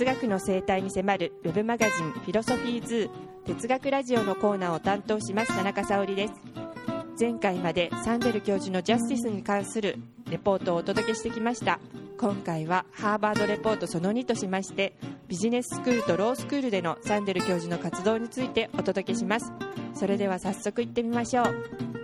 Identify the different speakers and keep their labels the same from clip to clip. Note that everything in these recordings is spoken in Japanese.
Speaker 1: 哲学の生態に迫るウェブマガジン「フィロソフィーズ哲学ラジオ」のコーナーを担当します田中沙織です。前回までサンデル教授のジャスティスに関するレポートをお届けしてきました。今回はハーバードレポートその2としましてビジネススクールとロースクールでのサンデル教授の活動についてお届けします。それでは早速行ってみましょう。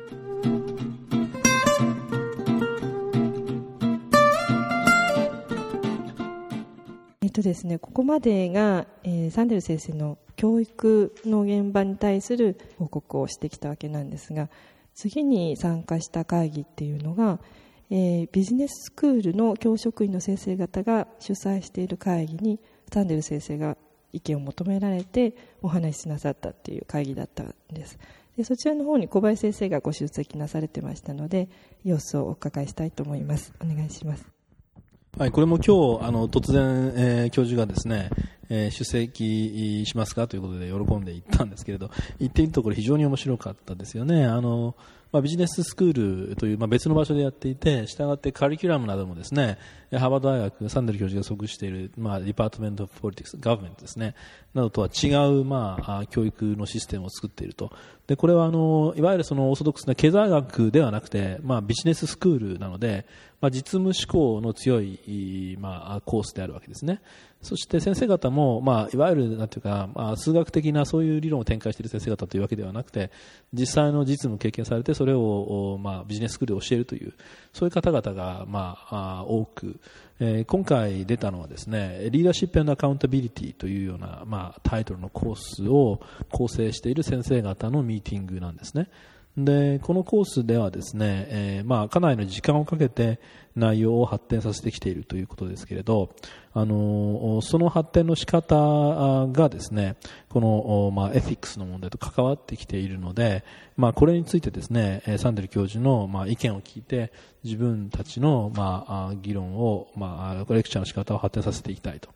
Speaker 1: とですね、ここまでが、えー、サンデル先生の教育の現場に対する報告をしてきたわけなんですが次に参加した会議っていうのが、えー、ビジネススクールの教職員の先生方が主催している会議にサンデル先生が意見を求められてお話ししなさったっていう会議だったんです。でそちらの方に小林先生がご出席なされてましたので様子をお伺いしたいと思います。お願いします。
Speaker 2: はい、これも今日あの突然、えー、教授がですね、えー、出席しますかということで喜んで行ったんですけれど行っているところ非常に面白かったですよね。あの、まあ、ビジネススクールという、まあ、別の場所でやっていてしたがってカリキュラムなどもですねハーバード大学サンデル教授が属している、まあ、 department politics government ですね。などとは違う、まあ、教育のシステムを作っていると。でこれはあのいわゆるそのオーソドックスな経済学ではなくて、まあ、ビジネススクールなのでまあ、実務思考の強い、まあ、コースであるわけですね。そして先生方も、まあ、いわゆるなんていうか、まあ、数学的なそういう理論を展開している先生方というわけではなくて実際の実務を経験されてそれを、まあ、ビジネススクールで教えるというそういう方々が、まあ、多く、えー、今回出たのはですねリーダーシップアカウンタビリティというような、まあ、タイトルのコースを構成している先生方のミーティングなんですね。でこのコースではですね、えー、まあ、かなりの時間をかけて内容を発展させてきているということですけれど、あのその発展の仕方がですねこの、まあ、エフィックスの問題と関わってきているので、まあ、これについてですねサンデル教授の、まあ、意見を聞いて自分たちの、まあ、議論を、まあ、レクチャーの仕方を発展させていきたいと。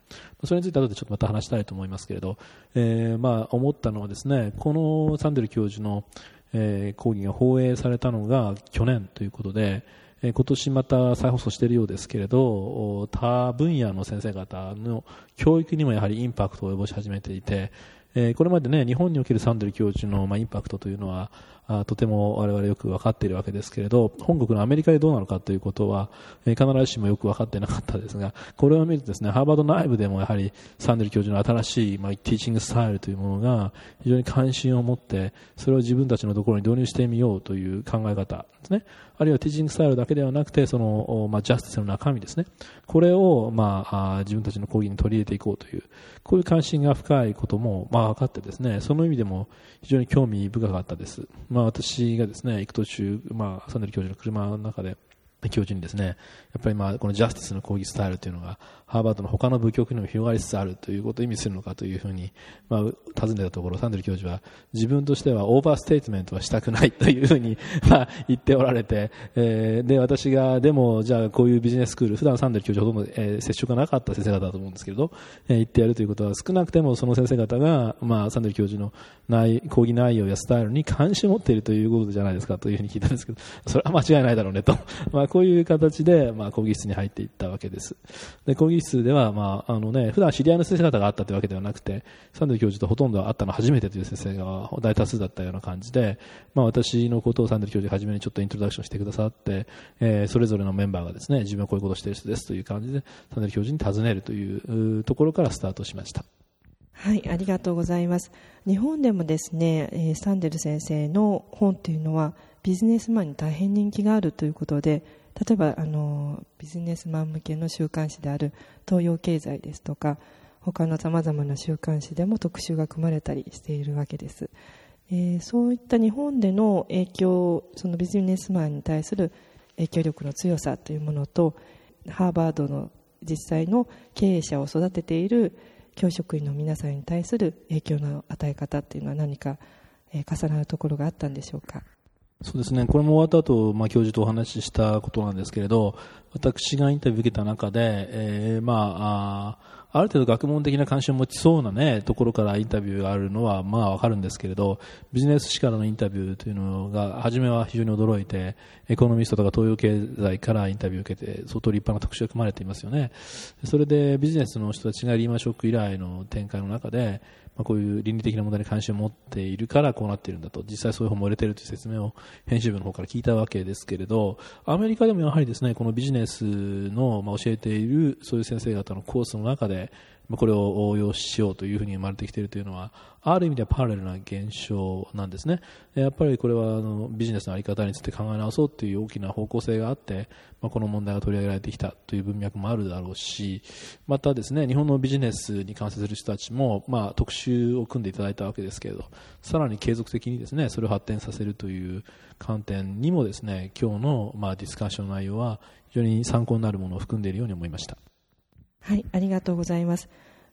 Speaker 2: それについて後でちょっとまた話したいと思いますけれど、えーまあ、思ったのはですねこのサンデル教授のえー、講義が放映されたのが去年ということで、えー、今年また再放送しているようですけれど他分野の先生方の教育にもやはりインパクトを及ぼし始めていて、えー、これまでね日本におけるサンデル教授の、まあ、インパクトというのはあとても我々よく分かっているわけですけれど本国のアメリカでどうなのかということは、えー、必ずしもよく分かってなかったですがこれを見るとですねハーバード内部でもやはりサンデル教授の新しい、まあ、ティーチングスタイルというものが非常に関心を持ってそれを自分たちのところに導入してみようという考え方ですね。あるいはティーチングスタイルだけではなくてその、まあ、ジャスティスの中身ですね。これを、まあ、自分たちの講義に取り入れていこうというこういう関心が深いことも、ま、あ分かってですねその意味でも非常に興味深かったです、まあ、私がですね行く途中、まあ、サンデル教授の車の中で教授にですねやっぱりまあこの Justice の講義スタイルというのがハーバードの他の部局にも広がりつつあるということを意味するのかというふうに、まあ、尋ねたところサンデル教授は自分としては overstatement はしたくないというふうに、まあ、言っておられて、えー、で私がでもじゃあこういうビジネススクール普段サンデル教授ほとんど、えー、接触がなかった先生方だと思うんですけれど、えー、行ってやるということは少なくてもその先生方が、まあ、サンデル教授の内講義内容やスタイルに関心を持っているということじゃないですかというふうに聞いたんですけどそれは間違いないだろうねと、まあ、こういう形で、まあ、講義室に入っていったわけです。で講義室では、まああのね、普段知り合いの先生方があったというわけではなくてサンデル教授とほとんど会ったのは初めてという先生が大多数だったような感じで、まあ、私のことをサンデル教授が初めにちょっとイントロダクションしてくださって、えー、それぞれのメンバーがですね自分はこういうことをしている人ですという感じでサンデル教授に尋ねるというところからスタートしました。
Speaker 1: はい、ありがとうございます。日本でもですね、サンデル先生の本というのはビジネスマンに大変人気があるということで、例えばあのビジネスマン向けの週刊誌である東洋経済ですとか、他のさまざまな週刊誌でも特集が組まれたりしているわけです。えー、そういった日本での影響、そのビジネスマンに対する影響力の強さというものと、ハーバードの実際の経営者を育てている教職員の皆さんに対する影響の与え方っていうのは何か、重なるところがあったんでしょうか？
Speaker 2: そうですね、これも終わった後、まあ教授とお話ししたことなんですけれど、私がインタビューを受けた中で、えー、まああある程度学問的な関心を持ちそうなね、ところからインタビューがあるのは、まあわかるんですけれど、ビジネス誌からのインタビューというのが、初めは非常に驚いて、エコノミストとか東洋経済からインタビューを受けて、相当立派な特集が組まれていますよね。それでビジネスの人たちがリーマンショック以来の展開の中で、まあ、こういう倫理的な問題に関心を持っているからこうなっているんだと、実際そういう本も売れているという説明を編集部の方から聞いたわけですけれど、アメリカでもやはりですね、このビジネスの、まあ、教えているそういう先生方のコースの中で、これを応用しようというふうに生まれてきているというのは、ある意味ではパラレルな現象なんですね。やっぱりこれはあのビジネスの在り方について考え直そうという大きな方向性があって、まあ、この問題が取り上げられてきたという文脈もあるだろうし、またですね、日本のビジネスに関する人たちも、まあ、特集を組んでいただいたわけですけれど、さらに継続的にですね、それを発展させるという観点にもですね、今日のまあディスカッション内容は非常に参考になるものを含んでいるように思いました。
Speaker 1: はい、ありがとうございます。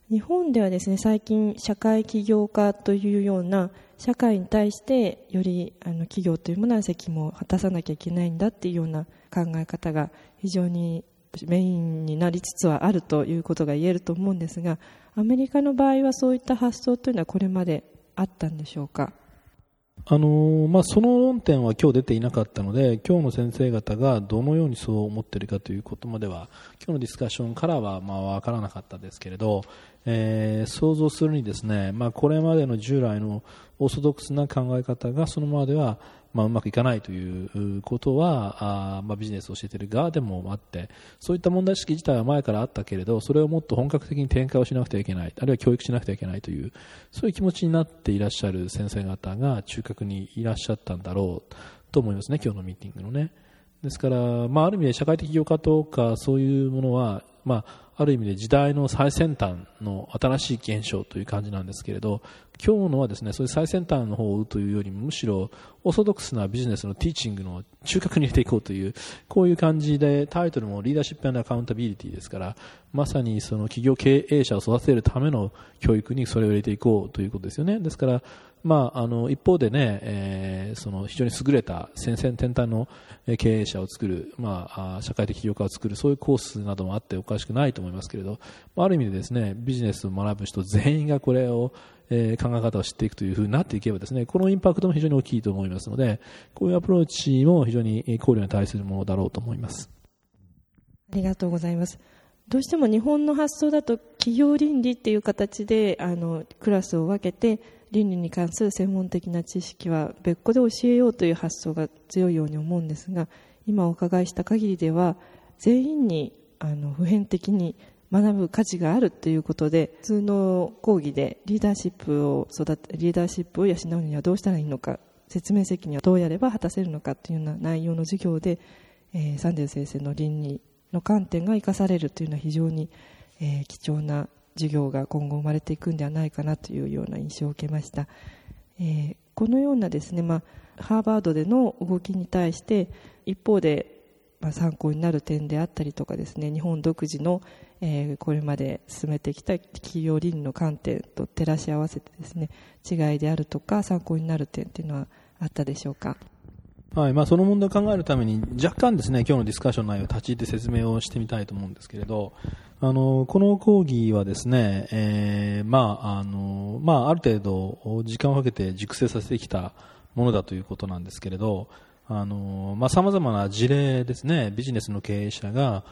Speaker 1: 日本ではですね最近社会起業家というような社会に対してよりあの企業というものは責務を果たさなきゃいけないんだっていうような考え方が非常にメインになりつつはあるということが言えると思うんですがアメリカの場合はそういった発想というのはこれまであったんでしょうか？
Speaker 2: あのまあ、その論点は今日出ていなかったので今日の先生方がどのようにそう思っているかということまでは今日のディスカッションからはまあ分からなかったですけれど、えー、想像するにですね、まあ、これまでの従来のオーソドックスな考え方がそのままではまあ、うまくいかないということはあ、まあ、ビジネスを教えている側でもあってそういった問題意識自体は前からあったけれどそれをもっと本格的に展開をしなくてはいけないあるいは教育しなくてはいけないというそういう気持ちになっていらっしゃる先生方が中核にいらっしゃったんだろうと思いますね今日のミーティングのね。ですから、まあ、ある意味で社会的業化とかそういうものは、まあ、ある意味で時代の最先端の新しい現象という感じなんですけれど今日のはですねそういう最先端の方というよりもむしろオーソドックスなビジネスのティーチングの中核に入れていこうというこういう感じでタイトルもリーダーシップアカウンタビリティですからまさにその企業経営者を育てるための教育にそれを入れていこうということですよねですからまあ、あの一方でね、えー、その非常に優れた先々転端の経営者を作る、まあ、社会的起業家を作るそういうコースなどもあっておかしくないと思いますけれど、ある意味でですねビジネスを学ぶ人全員がこれを、えー、考え方を知っていくというふうになっていけばですねこのインパクトも非常に大きいと思いますのでこういうアプローチも非常に考慮に対するものだろうと思います。
Speaker 1: ありがとうございます。どうしても日本の発想だと企業倫理っていう形であのクラスを分けて倫理に関する専門的な知識は別個で教えようという発想が強いように思うんですが今お伺いした限りでは全員にあの普遍的に学ぶ価値があるということで普通の講義でリーダーシップを育てリーダーシップを養うにはどうしたらいいのか説明責任はどうやれば果たせるのかというような内容の授業で、えー、サンデル先生の倫理の観点が生かされるというのは非常に、えー、貴重な授業が今後生まれていくんではないかなというような印象を受けました、えー、このようなですね、まあ、ハーバードでの動きに対して一方で、まあ、参考になる点であったりとかですね日本独自の、えー、これまで進めてきた企業倫理の観点と照らし合わせてですね違いであるとか参考になる点というのはあったでしょうか？
Speaker 2: はいまあ、その問題を考えるために若干ですね今日のディスカッション内容を立ち入って説明をしてみたいと思うんですけれどあのこの講義はですね、えー、まああのまあ、ある程度時間をかけて熟成させてきたものだということなんですけれどあの、まあ、様々な事例ですねビジネスの経営者が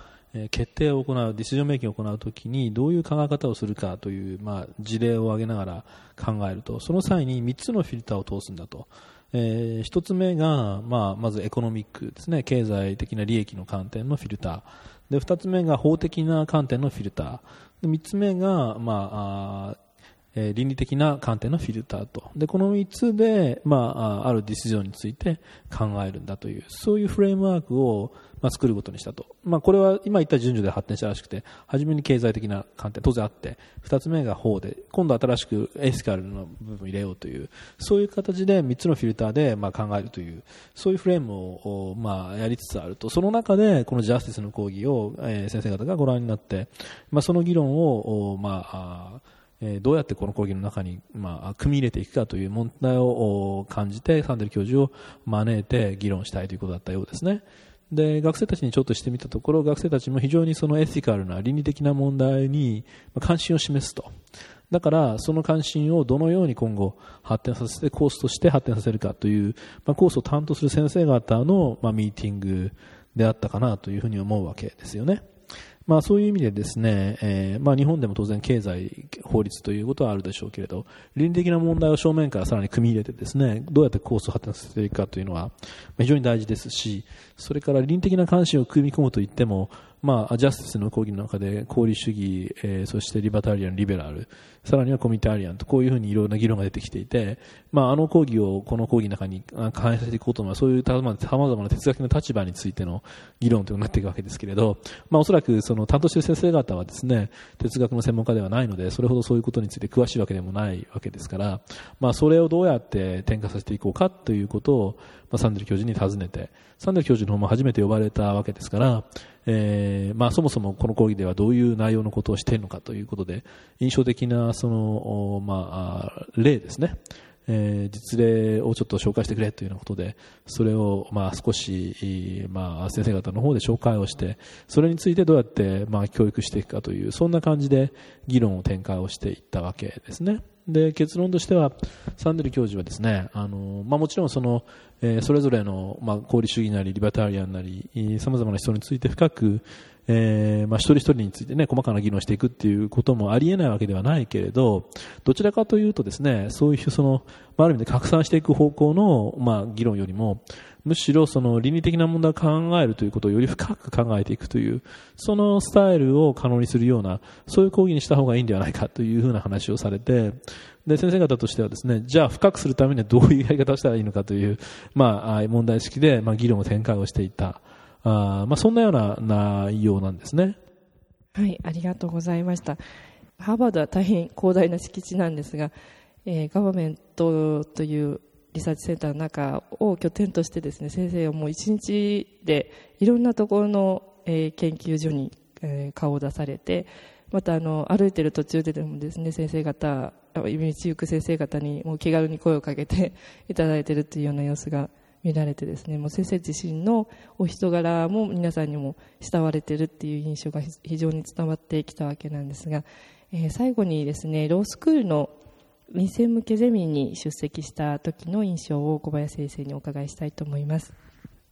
Speaker 2: 決定を行う、ディシジョンメイキングを行うときにどういう考え方をするかという、まあ、事例を挙げながら考えると、その際に3つのフィルターを通すんだと。えー、1つ目が、まあ、まずエコノミックですね。経済的な利益の観点のフィルター。で2つ目が法的な観点のフィルター。で3つ目が、まあえー、倫理的な観点のフィルターと。でこの3つで、まあ、あるディシジョンについて考えるんだというそういうフレームワークを、まあ、作ることにしたと、まあ、これは今言った順序で発展したらしくて初めに経済的な観点当然あって2つ目が法で今度新しくエシカルの部分を入れようというそういう形で3つのフィルターで、まあ、考えるというそういうフレームを、まあ、やりつつあると。その中でこのジャスティスの講義を、えー、先生方がご覧になって、まあ、その議論を、まあえどうやってこの講義の中に、まあ、組み入れていくかという問題を感じてサンデル教授を招いて議論したいということだったようですね。で学生たちにちょっとしてみたところ学生たちも非常にそのエシカルな倫理的な問題に関心を示すとだからその関心をどのように今後発展させてコースとして発展させるかという、まあ、コースを担当する先生方の、まあ、ミーティングであったかなというふうに思うわけですよね。まあ、そういう意味でですね、えーまあ、日本でも当然経済、法律ということはあるでしょうけれど、倫理的な問題を正面からさらに組み入れてですね、どうやってコースを発展させていくかというのは非常に大事ですし、それから倫理的な関心を組み込むといっても、まあ、ジャスティスの講義の中で、功利主義、えー、そしてリバタリアン、リベラル、さらにはコミタリアンと、こういうふうにいろいろな議論が出てきていて、まあ、あの講義をこの講義の中に反映させていこうという、そういうさまざまな哲学の立場についての議論というのになっていくわけですけれど、まあ、おそらくその担当している先生方はですね、哲学の専門家ではないので、それほどそういうことについて詳しいわけでもないわけですから、まあ、それをどうやって転化させていこうかということを、まあ、サンデル教授に尋ねて、サンデル教授の方も初めて呼ばれたわけですから、えーまあ、そもそもこの講義ではどういう内容のことをしているのかということで、印象的なその、まあ、例ですね。えー、実例をちょっと紹介してくれというようなことで、それをまあ少し、まあ、先生方の方で紹介をして、それについてどうやってまあ教育していくかという、そんな感じで議論を展開をしていったわけですね。で結論としては、サンデル教授はですね、あのまあ、もちろんその、えー、それぞれの、まあ、功利主義なりリバタリアンなり、さまざまな人について深く、えーまあ、一人一人について、ね、細かな議論していくっていうこともありえないわけではないけれど、どちらかというとですね、そういうその、まあ、ある意味で拡散していく方向の、まあ、議論よりも、むしろその倫理的な問題を考えるということをより深く考えていくという、そのスタイルを可能にするような、そういう講義にした方がいいんではないかというふうな話をされて、で、先生方としてはですね、じゃあ深くするためにはどういうやり方をしたらいいのかという、まあ、問題意識で、まあ、議論を展開をしていた。あまあ、そんなような内容なんですね。
Speaker 1: はい、ありがとうございました。ハーバードは大変広大な敷地なんですが、えー、ガバメントというリサーチセンターの中を拠点としてですね先生はもう一日でいろんなところの、えー、研究所に、えー、顔を出されてまたあの歩いてる途中ででもですね先生方道行く先生方にもう気軽に声をかけて いただいているというような様子が見られてですねもう先生自身のお人柄も皆さんにも慕われてるっていう印象が非常に伝わってきたわけなんですが、えー、最後にですねロースクールの民生向けゼミに出席した時の印象を小林先生にお伺いしたいと思います。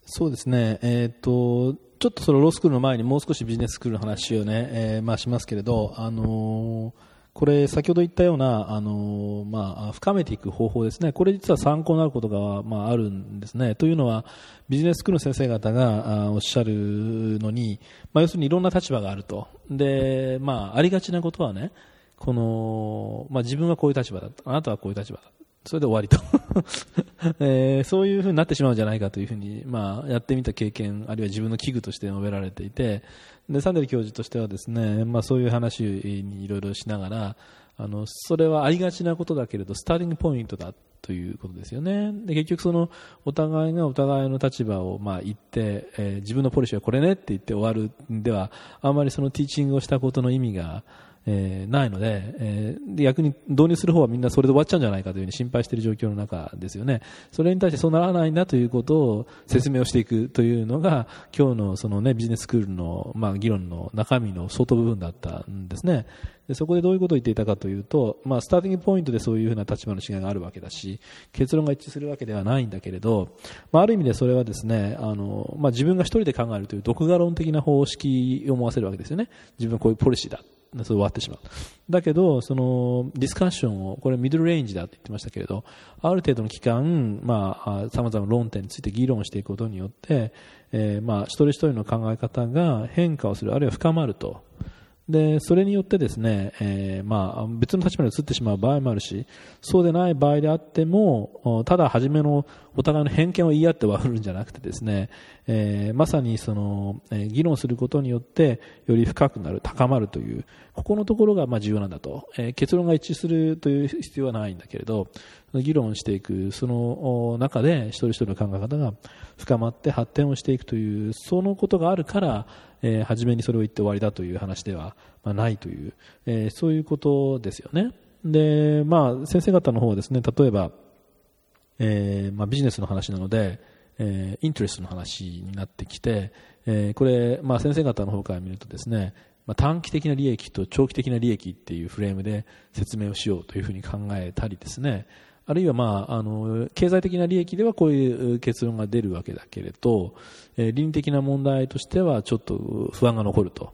Speaker 2: そうですね、えーと、ちょっとそのロースクールの前にもう少しビジネススクールの話をね、えー、まあ、しますけれど、あのー、これ先ほど言ったような、あの、まあ、深めていく方法ですね、これ実は参考になることが、まあ、あるんですね。というのは、ビジネススクールの先生方がおっしゃるのに、まあ、要するにいろんな立場があると。で、まあ、ありがちなことはね、この、まあ、自分はこういう立場だ。あなたはこういう立場だ。それで終わりと えー、そういうふうになってしまうんじゃないかというふうに、まあ、やってみた経験、あるいは自分の器具として述べられていて、で、サンデル教授としてはですね、まあ、そういう話にいろいろしながら、あの、それはありがちなことだけれど、スターティングポイントだということですよね。で、結局その、お互いがお互いの立場を、まあ、言って、えー、自分のポリシーはこれねって言って終わるんでは、あんまりそのティーチングをしたことの意味が、えー、ないので、えー、逆に導入する方はみんなそれで終わっちゃうんじゃないかというふうに心配している状況の中ですよね。それに対してそうならないんだということを説明をしていくというのが、今日のそのね、ビジネススクールの、まあ、議論の中身の相当部分だったんですね。でそこでどういうことを言っていたかというと、まあ、スターティングポイントでそういうふうな立場の違いがあるわけだし、結論が一致するわけではないんだけれど、まあ、ある意味でそれはですね、あの、まあ、自分が一人で考えるという独画論的な方式を思わせるわけですよね。自分はこういうポリシーだ。それ終わってしまう。だけど、その、ディスカッションを、これミドルレンジだって言ってましたけれど、ある程度の期間、まあ、様々な論点について議論していくことによって、えー、まあ、一人一人の考え方が変化をする、あるいは深まると。で、それによってですね、えー、まあ、別の立場に移ってしまう場合もあるし、そうでない場合であっても、ただ初めのお互いの偏見を言い合って終わるんじゃなくてですね、えー、まさにその、え、議論することによってより深くなる、高まるという、ここのところがまあ重要なんだと、えー、結論が一致するという必要はないんだけれど、議論していく、その中で一人一人の考え方が深まって発展をしていくという、そのことがあるから、えー、初めにそれを言って終わりだという話では、まあ、ないという、えー、そういうことですよね。で、まあ、先生方の方はですね、例えば、えーまあ、ビジネスの話なので、えー、イントレストの話になってきて、えー、これ、まあ、先生方の方から見るとですね、まあ、短期的な利益と長期的な利益っていうフレームで説明をしようというふうに考えたりですね、あるいは、まあ、あの経済的な利益ではこういう結論が出るわけだけれど、えー、倫理的な問題としてはちょっと不安が残ると。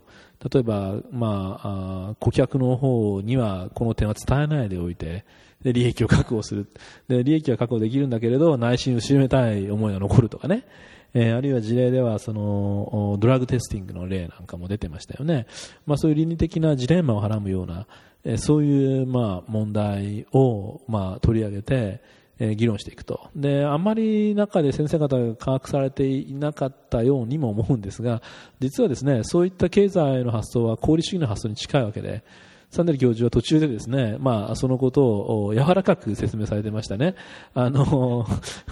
Speaker 2: 例えば、まあ、あ顧客の方にはこの点は伝えないでおいて、で、利益を確保する。で、利益は確保できるんだけれど、内心を締めたい思いが残るとかね。えー、あるいは事例ではそのドラッグテスティングの例なんかも出てましたよね、まあ、そういう倫理的なジレンマをはらむような、えー、そういうまあ問題をまあ取り上げて、えー、議論していくと。であんまり中で先生方が把握されていなかったようにも思うんですが実はですねそういった経済の発想は功利主義の発想に近いわけでサンデル教授は途中でですね、まあ、そのことを柔らかく説明されてましたね。あの、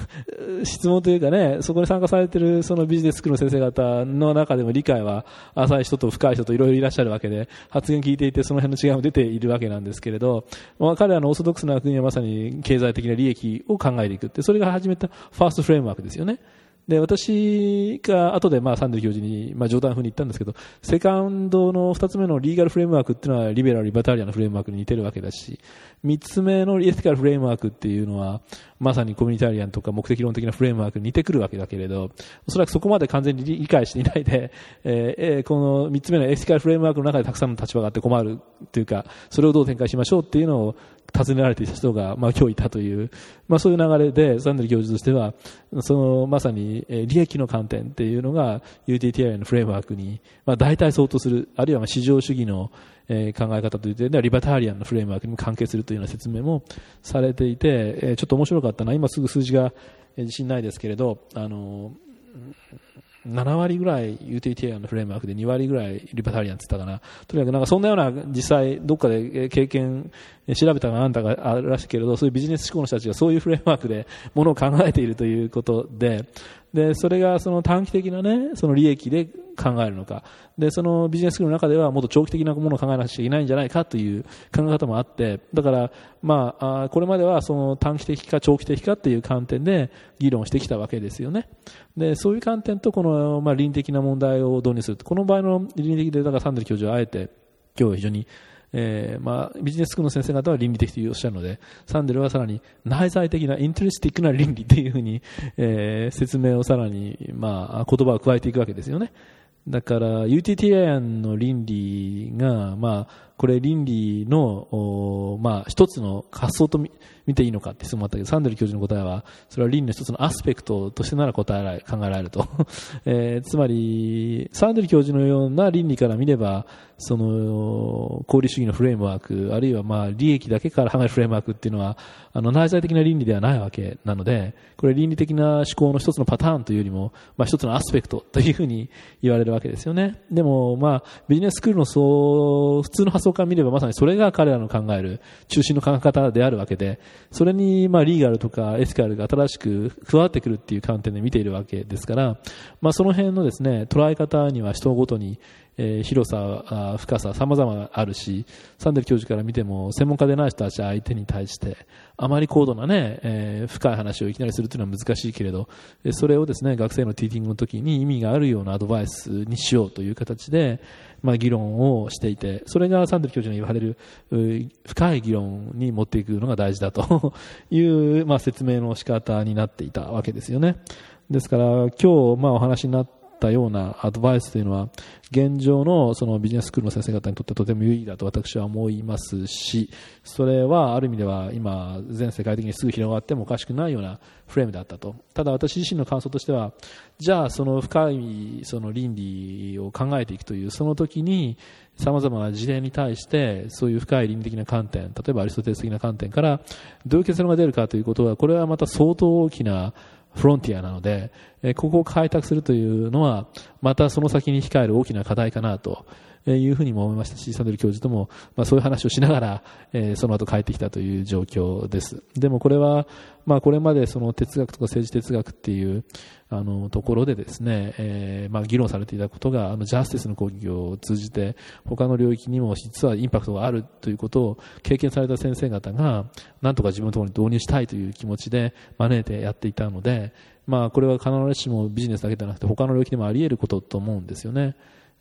Speaker 2: 質問というかね、そこに参加されてるそのビジネススクールの先生方の中でも理解は浅い人と深い人といろいろいらっしゃるわけで、発言聞いていてその辺の違いも出ているわけなんですけれど、まあ、彼らのオーソドックスな国はまさに経済的な利益を考えていくって、それが始めた first framework ですよね。で、私が後でまあサンデル教授にまあ冗談風に言ったんですけど、セカンドの2つ目の legal framework っていうのはリベラル、リバタリアンのフレームワークに似てるわけだし、3つ目の ethical framework っていうのは、まさにコミュニタリアンとか目的論的なフレームワークに似てくるわけだけれど、おそらくそこまで完全に理解していないで、えー、この3つ目の ethical framework の中でたくさんの立場があって困るというか、それをどう展開しましょうっていうのを尋ねられていた人が、まあ、今日いたという、まあ、そういう流れで、サンデル教授としては、その、まさに、え利益の観点っていうのが、UTTI のフレームワークに、まあ、大体相当する、あるいは、まあ、市場主義の、考え方という点では、リバタリアンのフレームワークにも関係するというような説明もされていて、ちょっと面白かったな、今すぐ数字が、自信ないですけれど、あの、7割ぐらいユーティリティアンのフレームワークで2割ぐらいリバタリアンって言ったかな。とにかくなんかそんなような実際どっかで経験調べたがなんだかあるらしいけれど、そういうビジネス志向の人たちがそういうフレームワークでものを考えているということで、で、それがその短期的なね、その利益で考えるのか。で、そのビジネススクールの中ではもっと長期的なものを考えなくちゃいけないんじゃないかという考え方もあって、だから、まあ、あこれまではその短期的か長期的かっていう観点で議論してきたわけですよね。で、そういう観点とこの、まあ、倫理的な問題を導入する。この場合の倫理的で、だからサンデル教授はあえて、今日は非常にえーまあ、ビジネススクールの先生方は倫理的とおっしゃるので、サンデルはさらに内在的なインテリスティックな倫理というふうに、えー、説明をさらに、まあ、言葉を加えていくわけですよね。だから UTTI の倫理が、まあ、これ倫理の、まあ、一つの発想と見ていいのかって質問あったけど、サンデル教授の答えは、それは倫理の一つのアスペクトとしてなら答えられ、考えられると。えー、つまり、サンデル教授のような倫理から見れば、その、功利主義のフレームワーク、あるいはまあ、利益だけから考えるフレームワークっていうのは、あの、内在的な倫理ではないわけなので、これ倫理的な思考の一つのパターンというよりも、まあ、一つのアスペクトというふうに言われるわけですよね。でも、まあ、ビジネススクールのそう、普通の発想から見ればまさにそれが彼らの考える中心の考え方であるわけで、それにまあリーガルとかエスカルが新しく加わってくるっていう観点で見ているわけですから、まあその辺のですね、捉え方には人ごとにえ、広さ、深さ、様々あるし、サンデル教授から見ても、専門家でない人たち相手に対して、あまり高度なね、えー、深い話をいきなりするというのは難しいけれど、それをですね、学生のティーティングの時に意味があるようなアドバイスにしようという形で、まあ、議論をしていて、それがサンデル教授の言われる、深い議論に持っていくのが大事だと いう、まあ、説明の仕方になっていたわけですよね。ですから、今日、まあ、お話になったようなアドバイスというのは、現状のそのビジネススクールの先生方にとってとても有意義だと私は思いますし、それはある意味では今、全世界的にすぐ広がってもおかしくないようなフレームだったと。ただ私自身の感想としては、じゃあその深いその倫理を考えていくという、その時に様々な事例に対して、そういう深い倫理的な観点、例えばアリストテレス的な観点から、どういう結論が出るかということは、これはまた相当大きなフロンティアなので、ここを開拓するというのは、またその先に控える大きな課題かなというふうにも思いましたし、サドル教授とも、まあ、そういう話をしながら、えー、その後帰ってきたという状況です。でもこれは、まあ、これまでその哲学とか政治哲学っていうあのところでですね、えー、まあ、議論されていたことが、あのジャスティスの講義を通じて、他の領域にも実はインパクトがあるということを経験された先生方が、なんとか自分のところに導入したいという気持ちで招いてやっていたので、まあ、これは必ずしもビジネスだけではなくて他の領域でもあり得ることと思うんですよね。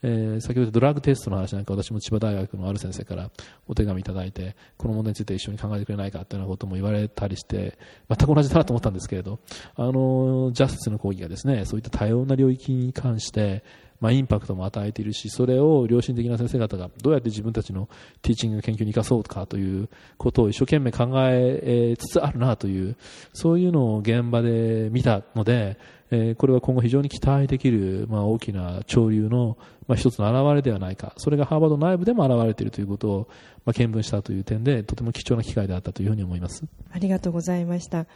Speaker 2: えー、先ほどドラッグテストの話なんか私も千葉大学のある先生からお手紙いただいてこの問題について一緒に考えてくれないかというようなことも言われたりして全く同じだなと思ったんですけれどあのジャスティスの講義がですねそういった多様な領域に関してまあ、インパクトも与えているしそれを良心的な先生方がどうやって自分たちのティーチング研究に生かそうかということを一生懸命考えつつあるなというそういうのを現場で見たのでえー、これは今後非常に期待できる、まあ、大きな潮流の、まあ、一つの表れではないか。それがハーバード内部でも現れているということを、まあ、見聞したという点でとても貴重な機会であったというふうに思います。
Speaker 1: ありがとうございました、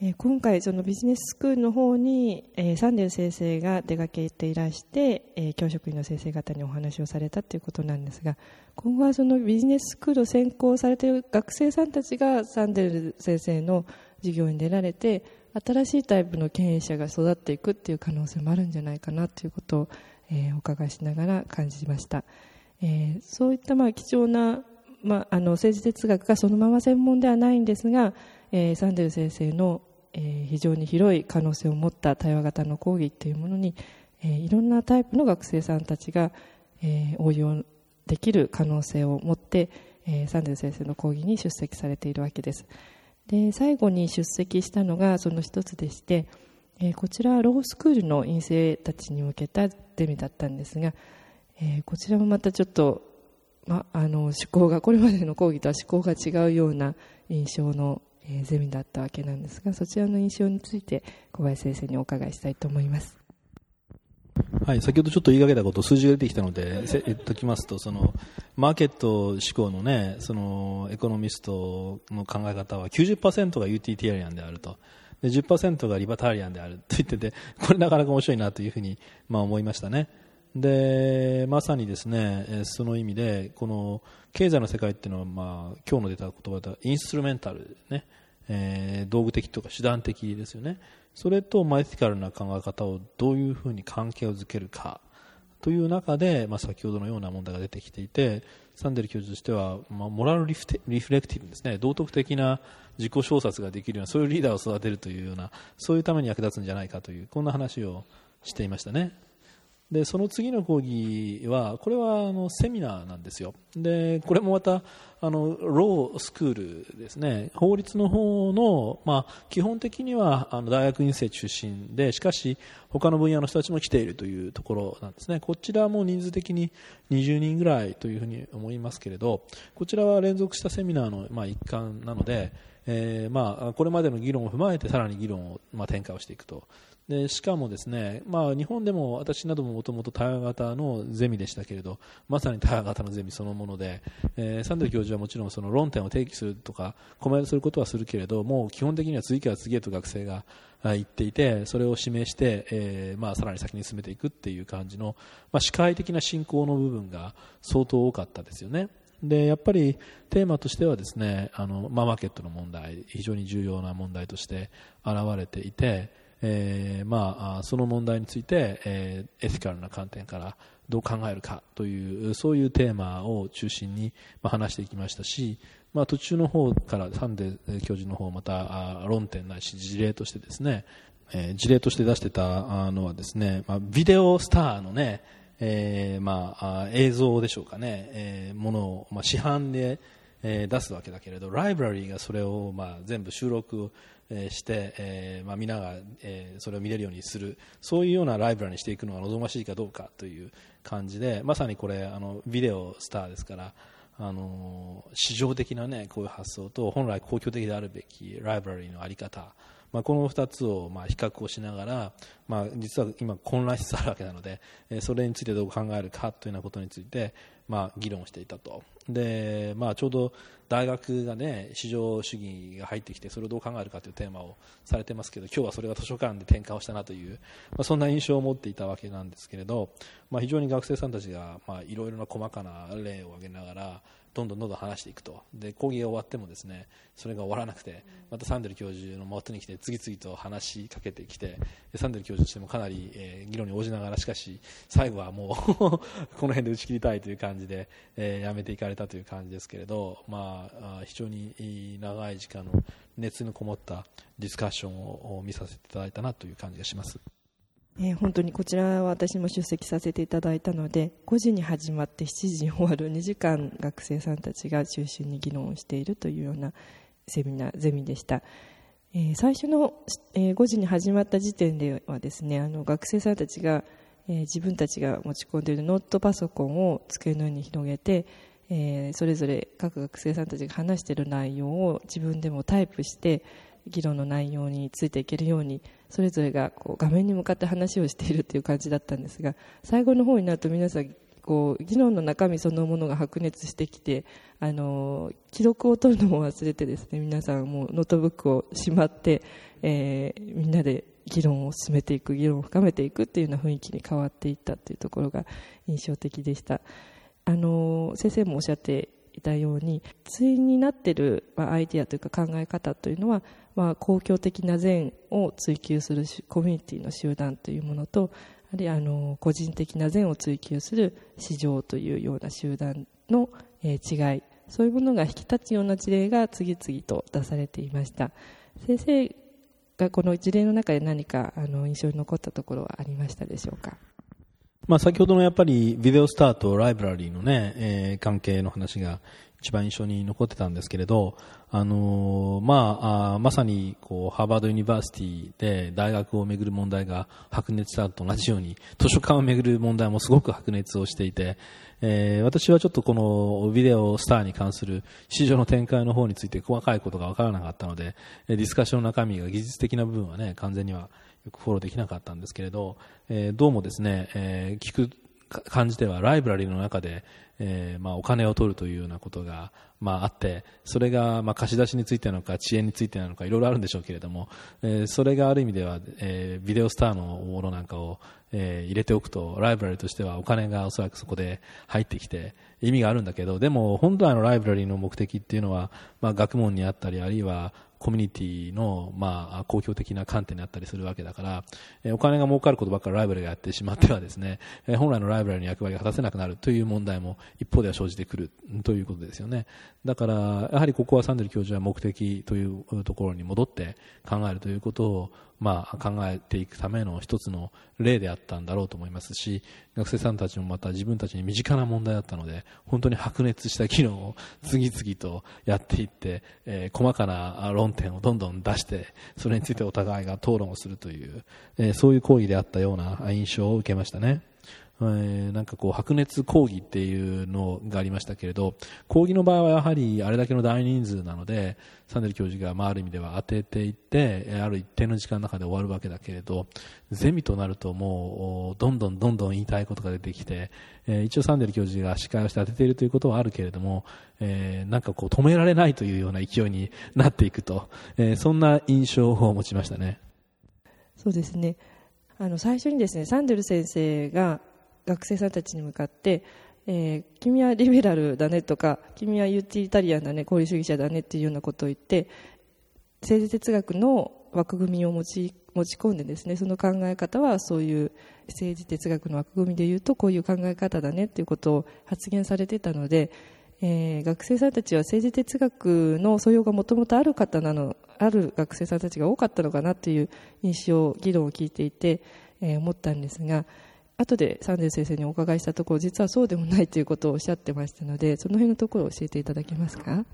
Speaker 1: えー、今回そのビジネススクールの方に、えー、サンデル先生が出かけていらして、えー、教職員の先生方にお話をされたということなんですが今後はそのビジネススクールを専攻されている学生さんたちがサンデル先生の授業に出られて新しいタイプの経営者が育っていくっていう可能性もあるんじゃないかなということを、えー、お伺いしながら感じました、えー、そういったまあ貴重な、まあ、あの政治哲学がそのまま専門ではないんですが、えー、サンデル先生の、えー、非常に広い可能性を持った対話型の講義というものに、えー、いろんなタイプの学生さんたちが、えー、応用できる可能性を持って、えー、サンデル先生の講義に出席されているわけです。で最後に出席したのがその一つでして、えー、こちらはロースクールの院生たちに向けたゼミだったんですが、えー、こちらもまたちょっと、ま、あの思考がこれまでの講義とは思考が違うような印象の、えー、ゼミだったわけなんですがそちらの印象について小林先生にお伺いしたいと思います。
Speaker 2: はい、先ほどちょっと言いかけたこと数字が出てきたので言っておきますとそのマーケット志向の,、ね、そのエコノミストの考え方は90%がユーティティアリアンであるとで10%がリバタリアンであると言ってて これなかなか面白いなというふうに、まあ、思いましたね。でまさにですねその意味でこの経済の世界っていうのは、まあ、今日の出た言葉でインストゥルメンタルね、えー、道具的とか手段的ですよねそれとマイティカルな考え方をどういうふうに関係をづけるかという中で、まあ、先ほどのような問題が出てきていてサンデル教授としては、まあ、モラルリフリフレクティブですね道徳的な自己小説ができるようなそういうリーダーを育てるというようなそういうために役立つんじゃないかというこんな話をしていましたね。でその次の講義はこれはあのセミナーなんですよ。でこれもまたあのロースクールですね。法律の方の、まあ、基本的にはあの大学院生中心でしかし他の分野の人たちも来ているというところなんですね。こちらも人数的に20人ぐらいというふうに思いますけれどこちらは連続したセミナーの、まあ、一環なのでえーまあ、これまでの議論を踏まえてさらに議論を、まあ、展開をしていくと。でしかもですね、まあ、日本でも私などももともと対話型のゼミでしたけれどまさに対話型のゼミそのもので、えー、サンデル教授はもちろんその論点を提起するとかコメントすることはするけれどもう基本的には次から次へと学生が言っていてそれを指名して、えーまあ、さらに先に進めていくっていう感じの、まあ、司会的な進行の部分が相当多かったですよね。でやっぱりテーマとしてはですねあの、まあ、マーケットの問題非常に重要な問題として現れていて、えーまあ、その問題について、えー、エシカルな観点からどう考えるかというそういうテーマを中心に、まあ、話していきましたし、まあ、途中の方からサンデー教授の方また論点ないし事例としてですね、えー、事例として出してたのはですね、まあ、ビデオスターのね、えーまあ、映像でしょうかね、えー、ものを、まあ、市販で、えー、出すわけだけれどライブラリーがそれを、まあ、全部収録して、えーまあ、皆が、えー、それを見れるようにする。そういうようなライブラリにしていくのが望ましいかどうかという感じでまさにこれあのビデオスターですからあの市場的な、ね、こういう発想と本来公共的であるべきライブラリーの在り方。まあ、この2つをまあ比較をしながら、まあ、実は今混乱しつつあるわけなのでそれについてどう考えるかというようなことについて、まあ、議論していたと。で、まあ、ちょうど大学が、ね、市場主義が入ってきてそれをどう考えるかというテーマをされてますけど今日はそれが図書館で転換をしたなという、まあ、そんな印象を持っていたわけなんですけれど、まあ、非常に学生さんたちがいろいろな細かな例を挙げながらどんどんどんどん話していくとで講義が終わってもですねそれが終わらなくてまたサンデル教授の元に来て次々と話しかけてきてサンデル教授としてもかなり、えー、議論に応じながらしかし最後はもう この辺で打ち切りたいという感じで、えー、やめていかれたという感じですけれど、まあ、非常に長い時間の熱のこもったディスカッションを見させていただいたなという感じがします。
Speaker 1: えー、本当にこちらは私も出席させていただいたので5時に始まって7時に終わる2時間学生さんたちが中心に議論をしているというようなセミナーゼミでした、えー、最初の、えー、5時に始まった時点ではですねあの学生さんたちが、えー、自分たちが持ち込んでいるノートパソコンを机の上に広げて、えー、それぞれ各学生さんたちが話している内容を自分でもタイプして議論の内容についていけるようにそれぞれがこう画面に向かって話をしているという感じだったんですが最後の方になると皆さんこう議論の中身そのものが白熱してきてあの記録を取るのも忘れてですね皆さんもノートブックをしまって、えー、みんなで議論を進めていく議論を深めていくっていうような雰囲気に変わっていったというところが印象的でした。あの先生もおっしゃっていたように対になってる、アイディアというか考え方というのはまあ、公共的な善を追求するコミュニティの集団というものとあるいはあの個人的な善を追求する市場というような集団の、え、違いそういうものが引き立つような事例が次々と出されていました。先生がこの事例の中で何かあの印象に残ったところはありましたでしょうか？
Speaker 2: まあ、先ほどのやっぱりビデオスターとライブラリーのね、えー、関係の話が一番印象に残ってたんですけれど、あのー、まあ、あまさにこうハーバードユニバーシティで大学をめぐる問題が白熱したと同じように図書館をめぐる問題もすごく白熱をしていて、えー、私はちょっとこのビデオスターに関する市場の展開の方について細かいことが分からなかったのでディスカッションの中身が技術的な部分はね完全にはよくフォローできなかったんですけれど、えー、どうもですね、えー、聞く感じではライブラリーの中で、えーまあ、お金を取るというようなことが、まあ、あってそれが、まあ、貸し出しについてなのか遅延についてなのかいろいろあるんでしょうけれども、えー、それがある意味では、えー、ビデオスターのものなんかを、えー、入れておくとライブラリーとしてはお金がおそらくそこで入ってきて意味があるんだけどでも本来のライブラリーの目的っていうのは、まあ、学問にあったりあるいはコミュニティの、まあ、公共的な観点にあったりするわけだから、え、お金が儲かることばっかりライブラリがやってしまってはですね、え、本来のライブラリの役割が果たせなくなるという問題も一方では生じてくるということですよね。だから、やはりここはサンデル教授は目的というところに戻って考えるということを、まあ、考えていくための一つの例であったんだろうと思いますし学生さんたちもまた自分たちに身近な問題だったので本当に白熱した議論を次々とやっていって、え、細かな論点をどんどん出してそれについてお互いが討論をするという、え、そういう行為であったような印象を受けましたね。えー、なんかこう白熱講義っていうのがありましたけれど講義の場合はやはりあれだけの大人数なのでサンデル教授が、まあ、ある意味では当てていってある一定の時間の中で終わるわけだけれどゼミとなるともうどんどんどんどん言いたいことが出てきて、えー、一応サンデル教授が司会をして当てているということはあるけれども、えー、なんかこう止められないというような勢いになっていくと、えー、そんな印象を持ちましたね。
Speaker 1: そうですねあの最初にですねサンデル先生が学生さんたちに向かって、えー、君はリベラルだねとか君はユーティリタリアンだね功利主義者だねっていうようなことを言って政治哲学の枠組みを持ち持ち込んでですねその考え方はそういう政治哲学の枠組みでいうとこういう考え方だねっていうことを発言されてたので、えー、学生さんたちは政治哲学の素養がもともとある方なのある学生さんたちが多かったのかなという印象議論を聞いていて、えー、思ったんですが後でサンデー先生にお伺いしたところ実はそうでもないということをおっしゃってましたのでその辺のところを教えていただけますか？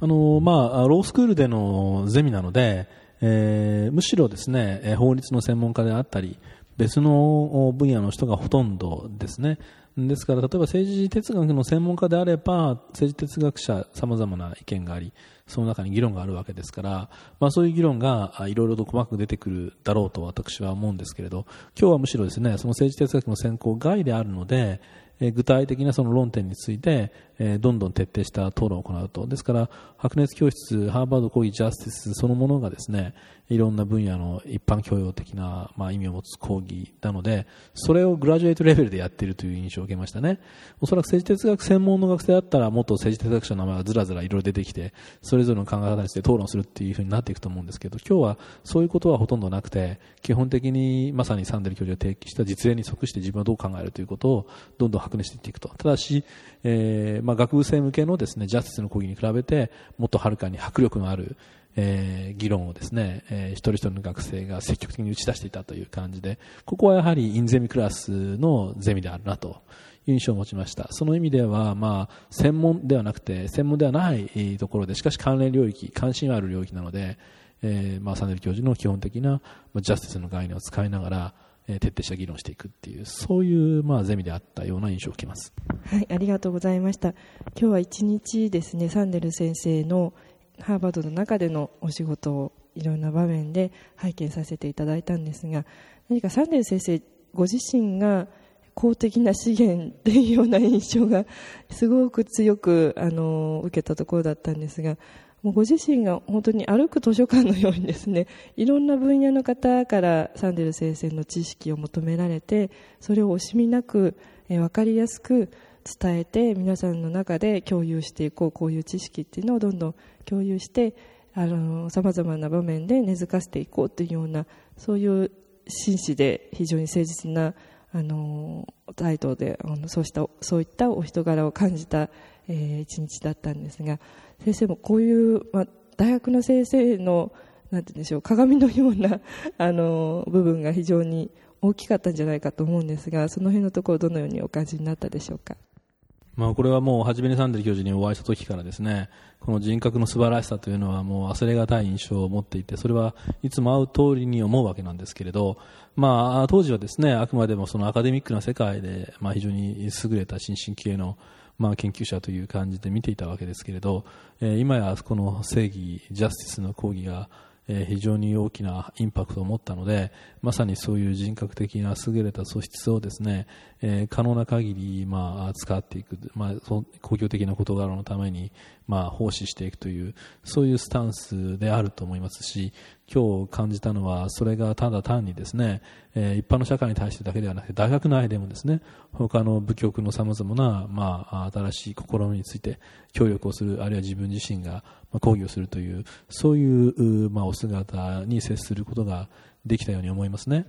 Speaker 2: あの、まあ、ロースクールでのゼミなので、えー、むしろですね法律の専門家であったり別の分野の人がほとんどですね。ですから例えば政治哲学の専門家であれば政治哲学者さまざまな意見がありその中に議論があるわけですから、まあ、そういう議論がいろいろと細かく出てくるだろうと私は思うんですけれど今日はむしろですねその政治哲学の専攻外であるので、え具体的なその論点について、えどんどん徹底した討論を行うと。ですから、白熱教室、ハーバード講義ジャスティスそのものがですね、いろんな分野の一般教養的な、まあ、意味を持つ講義なので、それをグラジュエイトレベルでやっているという印象を受けましたね。おそらく政治哲学専門の学生だったら、もっと政治哲学者の名前がずらずらいろいろ出てきて、それぞれの考え方について討論するっていうふうになっていくと思うんですけど、今日はそういうことはほとんどなくて、基本的にまさにサンデル教授が提起した実例に即して自分はどう考えるということをどんどん白熱していくと。ただし、えーまあ、学部生向けのですね、ジャスティスの講義に比べて、もっとはるかに迫力のある、えー議論をですね、えー一人一人の学生が積極的に打ち出していたという感じで、ここはやはりインゼミクラスのゼミであるなという印象を持ちました。その意味では、まあ、専門ではなくて、専門ではないところで、しかし関連領域、関心ある領域なので、えーまあ、サンデル教授の基本的なジャスティスの概念を使いながら、え徹底した議論していくっていう、そういう、まあ、ゼミであったような印象を受けます。
Speaker 1: はい、ありがとうございました。今日は一日ですね、サンデル先生のハーバードの中でのお仕事をいろんな場面で拝見させていただいたんですが、何かサンデル先生ご自身が公的な資源っていうような印象がすごく強くあの受けたところだったんですが、もうご自身が本当に歩く図書館のようにですね、いろんな分野の方からサンデル先生の知識を求められて、それを惜しみなく、えーわかりやすく伝えて皆さんの中で共有していこうこういう知識っていうのをどんどん共有してさまざまな場面で根付かせていこうというようなそういう真摯で非常に誠実なあの態度であのそうしたそういったお人柄を感じた、えー一日だったんですが先生もこういう、まあ、大学の先生のなんてでしょう鏡のような あの部分が非常に大きかったんじゃないかと思うんですがその辺のところどのようにお感じになったでしょうか？
Speaker 2: まあ、これはもう初めにサンデル教授にお会いした時からですねこの人格の素晴らしさというのはもう忘れがたい印象を持っていてそれはいつも会う通りに思うわけなんですけれど、まあ、当時はですねあくまでもそのアカデミックな世界で、まあ、非常に優れた新進気鋭のまあ、研究者という感じで見ていたわけですけれど、えー今やこの正義、ジャスティスの講義が、え非常に大きなインパクトを持ったので、まさにそういう人格的な優れた素質をですね、えー可能な限り、まあ、使っていく、まあ、公共的な事柄のために、まあ、奉仕していくという、そういうスタンスであると思いますし、今日感じたのは、それがただ単にですね、えー一般の社会に対してだけではなくて、大学内でもですね、他の部局の様々な、まあ、新しい試みについて協力をする、あるいは自分自身が、まあ、講義をするという、そういう、まあ、お姿に接することができたように思いますね。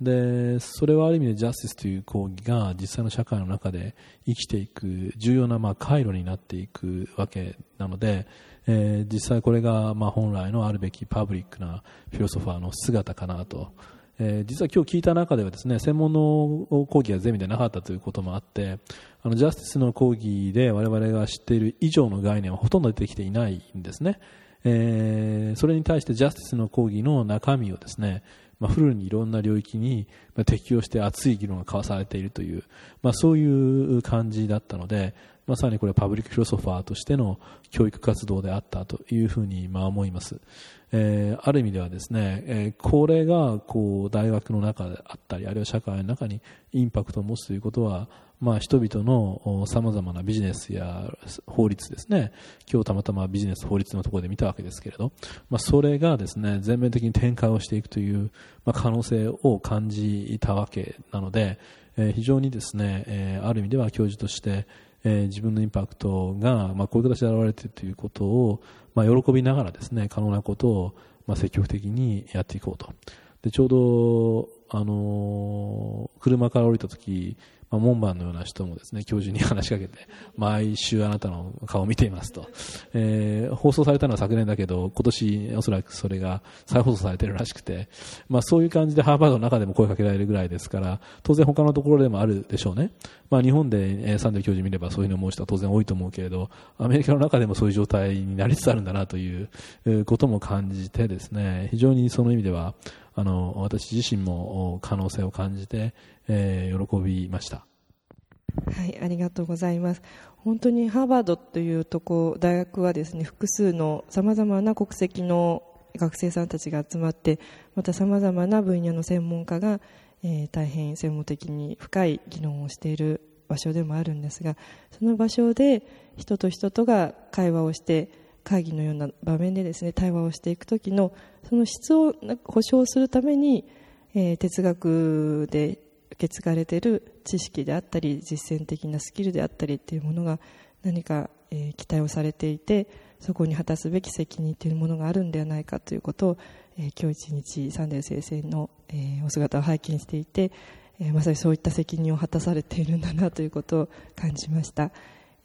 Speaker 2: で、それはある意味でジャスティスという講義が実際の社会の中で生きていく重要なまあ回路になっていくわけなので、えー実際これがまあ本来のあるべきパブリックなフィロソファーの姿かなと。えー実は今日聞いた中ではですね、専門の講義がゼミでなかったということもあって、あのジャスティスの講義で我々が知っている以上の概念はほとんど出てきていないんですね。えーそれに対してジャスティスの講義の中身をですね、まあ、フルにいろんな領域に適用して熱い議論が交わされているという、まあ、そういう感じだったので、まさにこれはパブリックフィロソファーとしての教育活動であったというふうにまあ思います。えーある意味ではですね、えーこれがこう大学の中であったり、あるいは社会の中にインパクトを持つということは、まあ、人々のさまざまなビジネスや法律ですね、今日たまたまビジネス法律のところで見たわけですけれど、まあ、それがですね、全面的に展開をしていくという、まあ、可能性を感じたわけなので、えー非常にですね、えーある意味では教授として、えー自分のインパクトが、まあ、こういう形で現れているということを、まあ、喜びながらですね、可能なことを、まあ、積極的にやっていこうと。で、ちょうど、あのー車から降りた時、まあ、門番のような人もですね、教授に話しかけて、毎週あなたの顔を見ていますと。えー放送されたのは昨年だけど、今年おそらくそれが再放送されているらしくて、まあそういう感じでハーバードの中でも声かけられるぐらいですから、当然他のところでもあるでしょうね。まあ日本で、サンデル教授見ればそういうのを思う人は当然多いと思うけれど、アメリカの中でもそういう状態になりつつあるんだなということも感じてですね、非常にその意味では、あの、私自身も可能性を感じて、えー喜びました。
Speaker 1: はい、ありがとうございます。本当にハーバードというとこ大学はですね複数のさまざまな国籍の学生さんたちが集まってまたさまざまな分野の専門家が、えー大変専門的に深い議論をしている場所でもあるんですがその場所で人と人とが会話をして会議のような場面でですね対話をしていく時のその質を保証するために、えー、哲学で受け継がれている知識であったり実践的なスキルであったりっていうものが何か、えー、期待をされていてそこに果たすべき責任というものがあるんではないかということを、えー、今日一日サンデル先生の、えー、お姿を拝見していて、えー、まさにそういった責任を果たされているんだなということを感じました。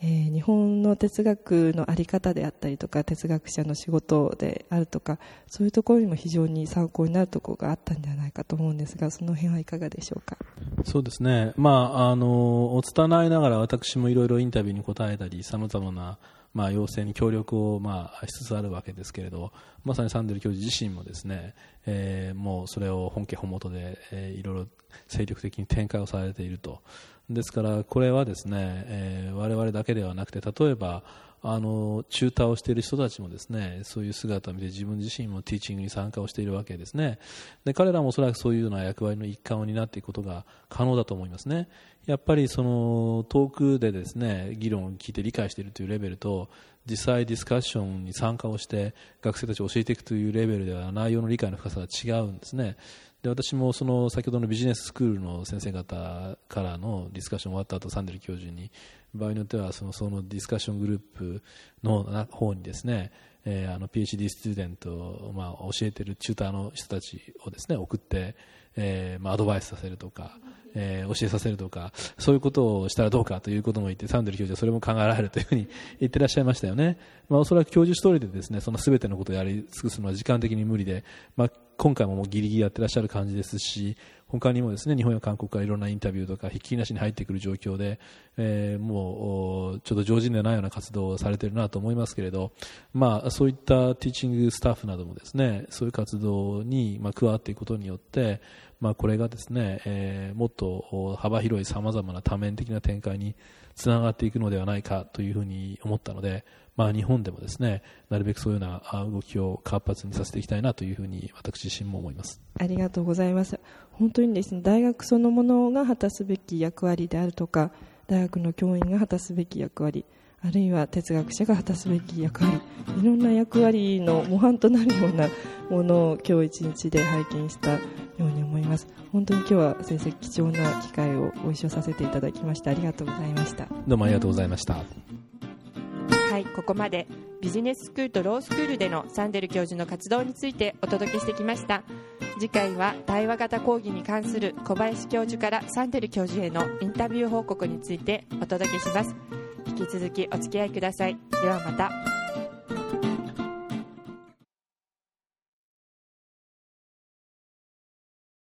Speaker 1: えー、日本の哲学の在り方であったりとか哲学者の仕事であるとかそういうところにも非常に参考になるところがあったんじゃないかと思うんですがその辺はいかがでしょうか？
Speaker 2: そうですね、まあ、あのお伝えながら私もいろいろインタビューに答えたりさまざまなまあ、要請に協力を、まあ、しつつあるわけですけれどまさにサンデル教授自身もですね、えー、もうそれを本家本元で、え、いろいろ精力的に展開をされていると。ですからこれはですね、えー、我々だけではなくて例えばあのチューターをしている人たちもですねそういう姿を見て自分自身もティーチングに参加をしているわけですね。で彼らもおそらくそういうような役割の一環を担っていくことが可能だと思いますね。やっぱりその遠くでですね議論を聞いて理解しているというレベルと実際ディスカッションに参加をして学生たちを教えていくというレベルでは内容の理解の深さが違うんですね。で私もその先ほどのビジネススクールの先生方からのディスカッション終わった後サンデル教授に場合によってはそのそのディスカッショングループの方にですね、えー、あの PhD スチューデントを、まあ、教えているチューターの人たちをですね送って、えーまあ、アドバイスさせるとか、えー、教えさせるとかそういうことをしたらどうかということも言ってサンデル教授はそれも考えられるというふうに 言ってらっしゃいましたよね、まあ、おそらく教授一人でですねその全てのことをやり尽くすのは時間的に無理で、まあ、今回ももうギリギリやってらっしゃる感じですし他にもですね日本や韓国からいろんなインタビューとかひっきりなしに入ってくる状況で、えー、もうちょっと常人でないような活動をされているなと思いますけれど、まあ、そういったティーチングスタッフなどもですねそういう活動に、まあ、加わっていくことによって、まあ、これがですね、えー、もっと幅広いさまざまな多面的な展開につながっていくのではないかというふうに思ったので、まあ、日本でもですねなるべくそういうような動きを活発にさせていきたいなというふうに私自身も思います。
Speaker 1: ありがとうございます。本当にですね大学そのものが果たすべき役割であるとか大学の教員が果たすべき役割あるいは哲学者が果たすべき役割いろんな役割の模範となるようなものを今日一日で拝見したように思います。本当に今日は先生貴重な機会をご一緒させていただきましてありがとうございました。
Speaker 2: どうもありがとうございました。
Speaker 3: はいここまでビジネススクールとロースクールでのサンデル教授の活動についてお届けしてきました。次回は対話型講義に関する小林教授からサンデル教授へのインタビュー報告についてお届けします。引き続きお付き合いください。ではまた。